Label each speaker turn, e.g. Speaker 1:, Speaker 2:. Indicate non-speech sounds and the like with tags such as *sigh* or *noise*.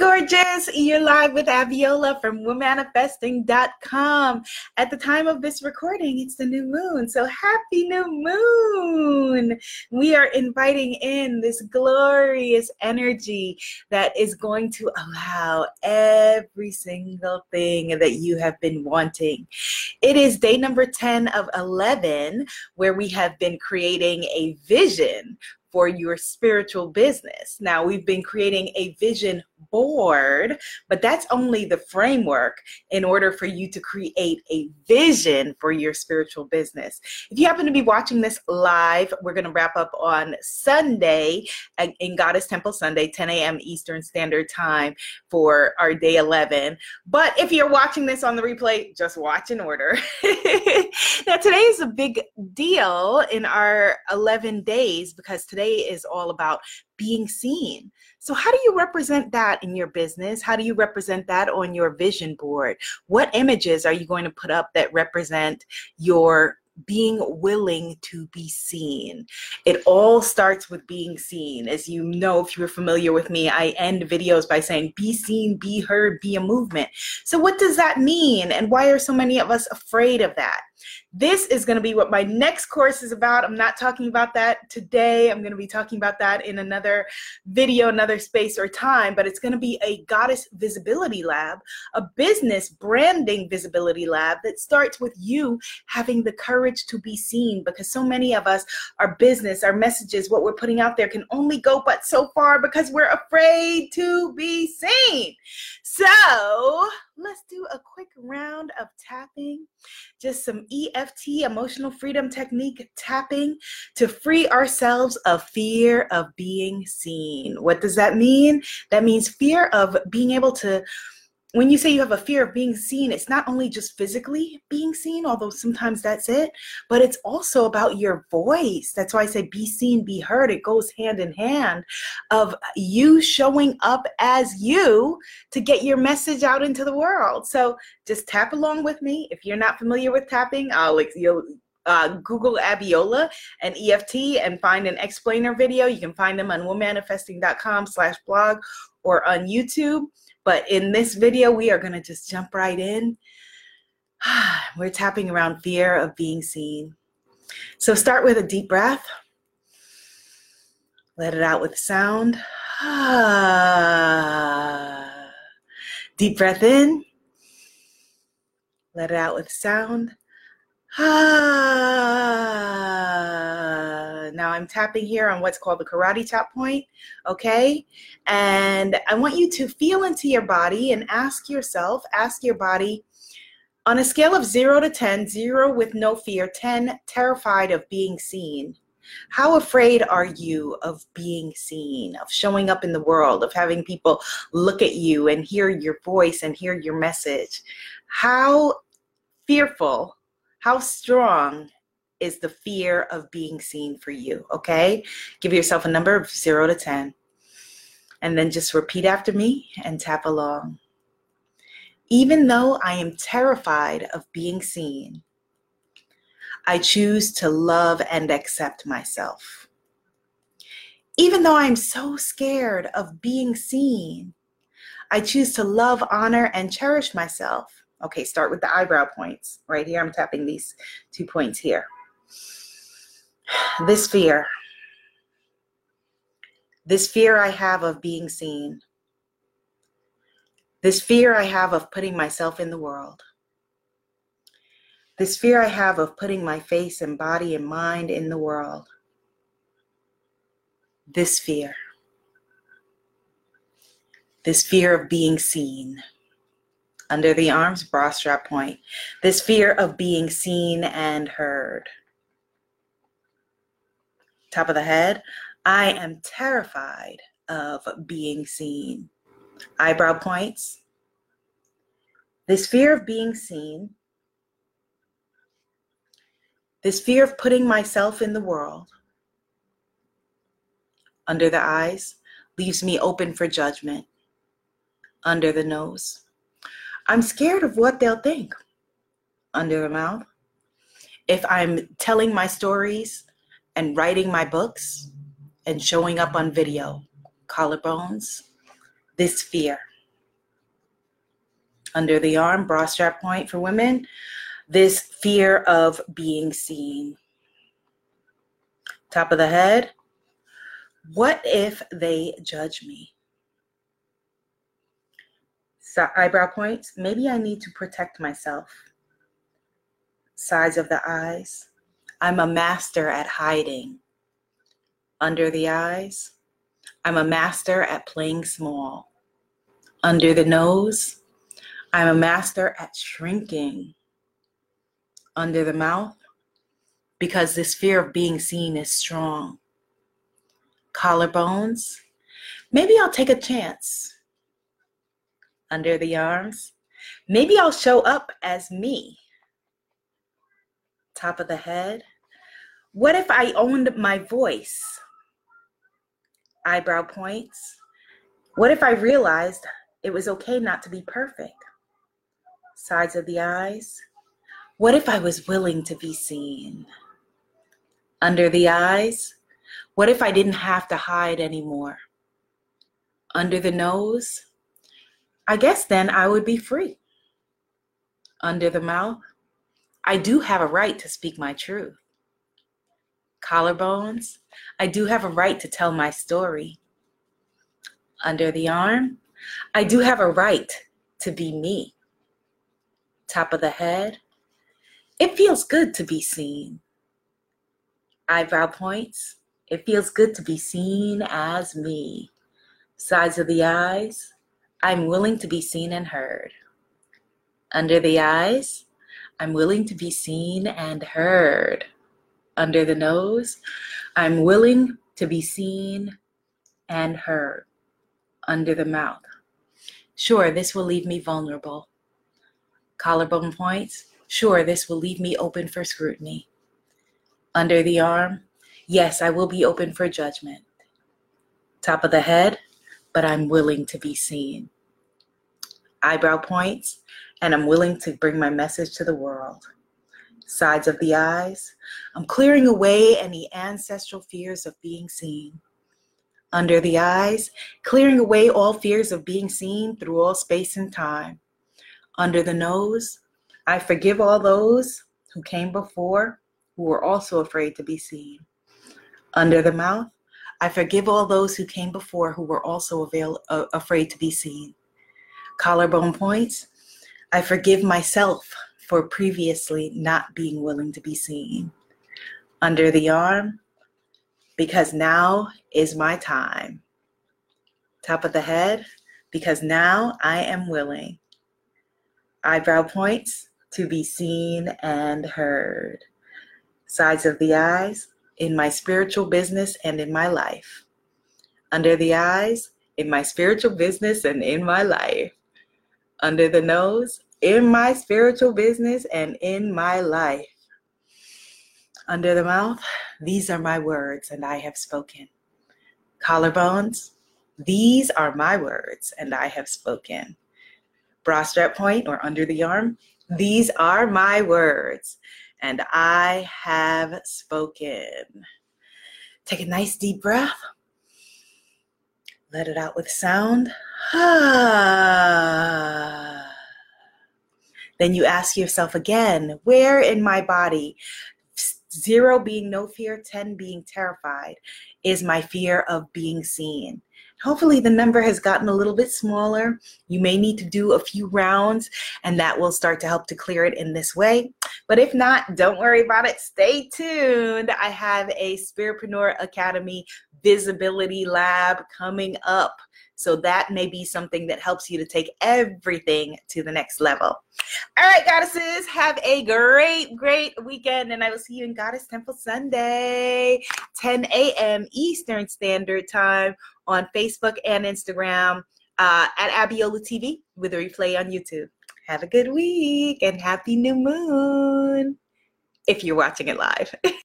Speaker 1: gorgeous. You're live with Abiola from womanifesting.com. At the time of this recording, it's the new moon. So happy new moon. We are inviting in this glorious energy that is going to allow every single thing that you have been wanting. It is day number 10 of 11 where we have been creating a vision for your spiritual business. Now, we've been creating a vision board, but that's only the framework in order for you to create a vision for your spiritual business. If you happen to be watching this live, we're going to wrap up on Sunday uh, in Goddess Temple Sunday, 10 a.m. Eastern Standard Time for our day 11. But if you're watching this on the replay, just watch in order. *laughs* now, today is a big deal in our 11 days because today is all about being seen. So, how do you represent that in your business? How do you represent that on your vision board? What images are you going to put up that represent your being willing to be seen. It all starts with being seen. As you know, if you're familiar with me, I end videos by saying, be seen, be heard, be a movement. So, what does that mean? And why are so many of us afraid of that? This is going to be what my next course is about. I'm not talking about that today. I'm going to be talking about that in another video, another space or time, but it's going to be a goddess visibility lab, a business branding visibility lab that starts with you having the courage to be seen because so many of us, our business, our messages, what we're putting out there can only go but so far because we're afraid to be seen. So let's do a quick round of tapping, just some EFT, emotional freedom technique tapping to free ourselves of fear of being seen. What does that mean? That means fear of being able to when you say you have a fear of being seen, it's not only just physically being seen, although sometimes that's it, but it's also about your voice. That's why I say be seen, be heard. It goes hand in hand of you showing up as you to get your message out into the world. So just tap along with me. If you're not familiar with tapping, I'll you'll uh, Google Abiola and EFT and find an explainer video. You can find them on womanifesting.com slash blog or on YouTube. But in this video, we are going to just jump right in. *sighs* We're tapping around fear of being seen. So start with a deep breath. Let it out with sound. *sighs* Deep breath in. Let it out with sound. Ah, now I'm tapping here on what's called the karate tap point, okay? And I want you to feel into your body and ask yourself, ask your body, on a scale of zero to 10, zero with no fear, 10 terrified of being seen. How afraid are you of being seen, of showing up in the world, of having people look at you and hear your voice and hear your message? How fearful how strong is the fear of being seen for you? Okay. Give yourself a number of zero to 10. And then just repeat after me and tap along. Even though I am terrified of being seen, I choose to love and accept myself. Even though I'm so scared of being seen, I choose to love, honor, and cherish myself. Okay, start with the eyebrow points. Right here, I'm tapping these two points here. This fear, this fear I have of being seen, this fear I have of putting myself in the world, this fear I have of putting my face and body and mind in the world, this fear, this fear of being seen under the arms, bra strap point. This fear of being seen and heard. Top of the head, I am terrified of being seen. Eyebrow points. This fear of being seen, this fear of putting myself in the world under the eyes leaves me open for judgment. Under the nose, I'm scared of what they'll think under the mouth. If I'm telling my stories and writing my books and showing up on video, collarbones, this fear. Under the arm, bra strap point for women, this fear of being seen. Top of the head, what if they judge me? So eyebrow points, maybe I need to protect myself. Sides of the eyes, I'm a master at hiding. Under the eyes, I'm a master at playing small. Under the nose, I'm a master at shrinking. Under the mouth, because this fear of being seen is strong. Collarbones, maybe I'll take a chance. Under the arms, maybe I'll show up as me. Top of the head, what if I owned my voice? Eyebrow points. What if I realized it was okay not to be perfect? Sides of the eyes. What if I was willing to be seen? Under the eyes. What if I didn't have to hide anymore? Under the nose. I guess then I would be free. Under the mouth. I do have a right to speak my truth collarbones, I do have a right to tell my story. Under the arm, I do have a right to be me. Top of the head, it feels good to be seen. Eyebrow points, it feels good to be seen as me. Sides of the eyes, I'm willing to be seen and heard. Under the eyes, I'm willing to be seen and heard under the nose. I'm willing to be seen and heard under the mouth. Sure, this will leave me vulnerable. Collarbone points. Sure, this will leave me open for scrutiny. Under the arm. Yes, I will be open for judgment. Top of the head, but I'm willing to be seen. Eyebrow points, and I'm willing to bring my message to the world sides of the eyes. I'm clearing away any ancestral fears of being seen. Under the eyes, clearing away all fears of being seen through all space and time. Under the nose, I forgive all those who came before who were also afraid to be seen. Under the mouth, I forgive all those who came before who were also avail- uh, afraid to be seen. Collarbone points, I forgive myself for previously not being willing to be seen. Under the arm, because now is my time. Top of the head, because now I am willing. Eyebrow points, to be seen and heard. Sides of the eyes, in my spiritual business and in my life. Under the eyes, in my spiritual business and in my life. Under the nose, in my spiritual business and in my life. Under the mouth, these are my words, and I have spoken. Collarbones, these are my words, and I have spoken. Bra strap point or under the arm, these are my words, and I have spoken. Take a nice deep breath. Let it out with sound. *sighs* Then you ask yourself again, where in my body, zero being no fear, 10 being terrified, is my fear of being seen? Hopefully, the number has gotten a little bit smaller. You may need to do a few rounds, and that will start to help to clear it in this way. But if not, don't worry about it. Stay tuned. I have a Spiritpreneur Academy Visibility Lab coming up. So that may be something that helps you to take everything to the next level. All right, goddesses, have a great, great weekend, and I will see you in Goddess Temple Sunday, 10 a.m. Eastern Standard Time on Facebook and Instagram uh, at Abiola TV with a replay on YouTube. Have a good week and happy new moon if you're watching it live. *laughs*